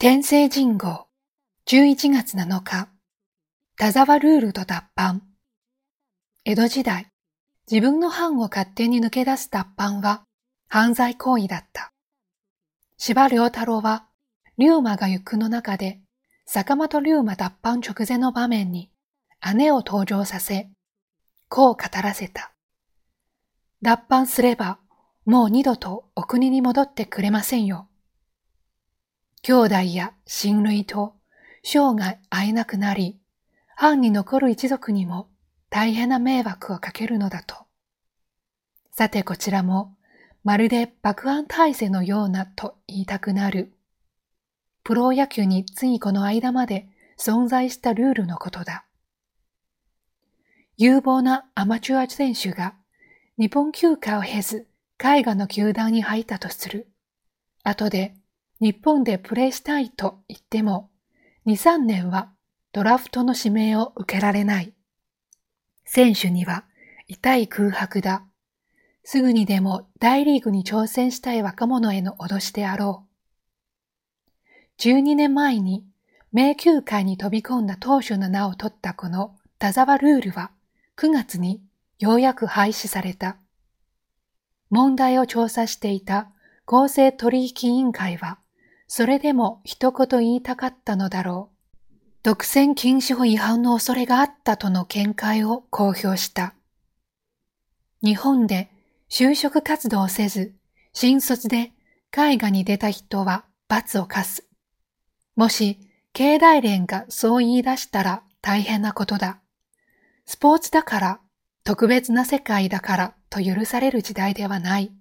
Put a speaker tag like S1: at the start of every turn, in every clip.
S1: 天聖人号11月7日田沢ルールと脱藩江戸時代自分の藩を勝手に抜け出す脱藩は犯罪行為だった。芝良太郎は龍馬が行くの中で坂本龍馬脱藩直前の場面に姉を登場させ、こう語らせた。脱藩すればもう二度とお国に戻ってくれませんよ。兄弟や親類と生涯会えなくなり、藩に残る一族にも大変な迷惑をかけるのだと。さてこちらも、まるで爆安体制のようなと言いたくなる。プロ野球についこの間まで存在したルールのことだ。有望なアマチュア選手が日本休暇を経ず海外の球団に入ったとする。後で日本でプレイしたいと言っても、2、3年はドラフトの指名を受けられない。選手には痛い空白だ。すぐにでも大リーグに挑戦したい若者への脅しであろう。12年前に迷宮界に飛び込んだ投手の名を取ったこの田沢ルールは9月にようやく廃止された。問題を調査していた公正取引委員会はそれでも一言言いたかったのだろう。独占禁止法違反の恐れがあったとの見解を公表した。日本で就職活動をせず、新卒で海外に出た人は罰を課す。もし、経済連がそう言い出したら大変なことだ。スポーツだから、特別な世界だからと許される時代ではない。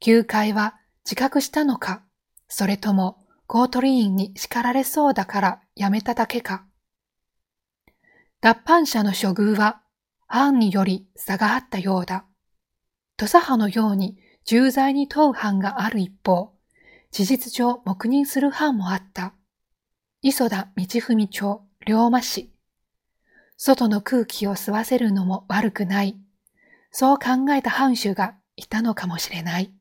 S1: 球界は自覚したのか？それとも、コートリーンに叱られそうだからやめただけか。脱藩者の処遇は、藩により差があったようだ。土佐派のように重罪に問う藩がある一方、事実上黙認する藩もあった。磯田道文町、龍馬市。外の空気を吸わせるのも悪くない。そう考えた藩主がいたのかもしれない。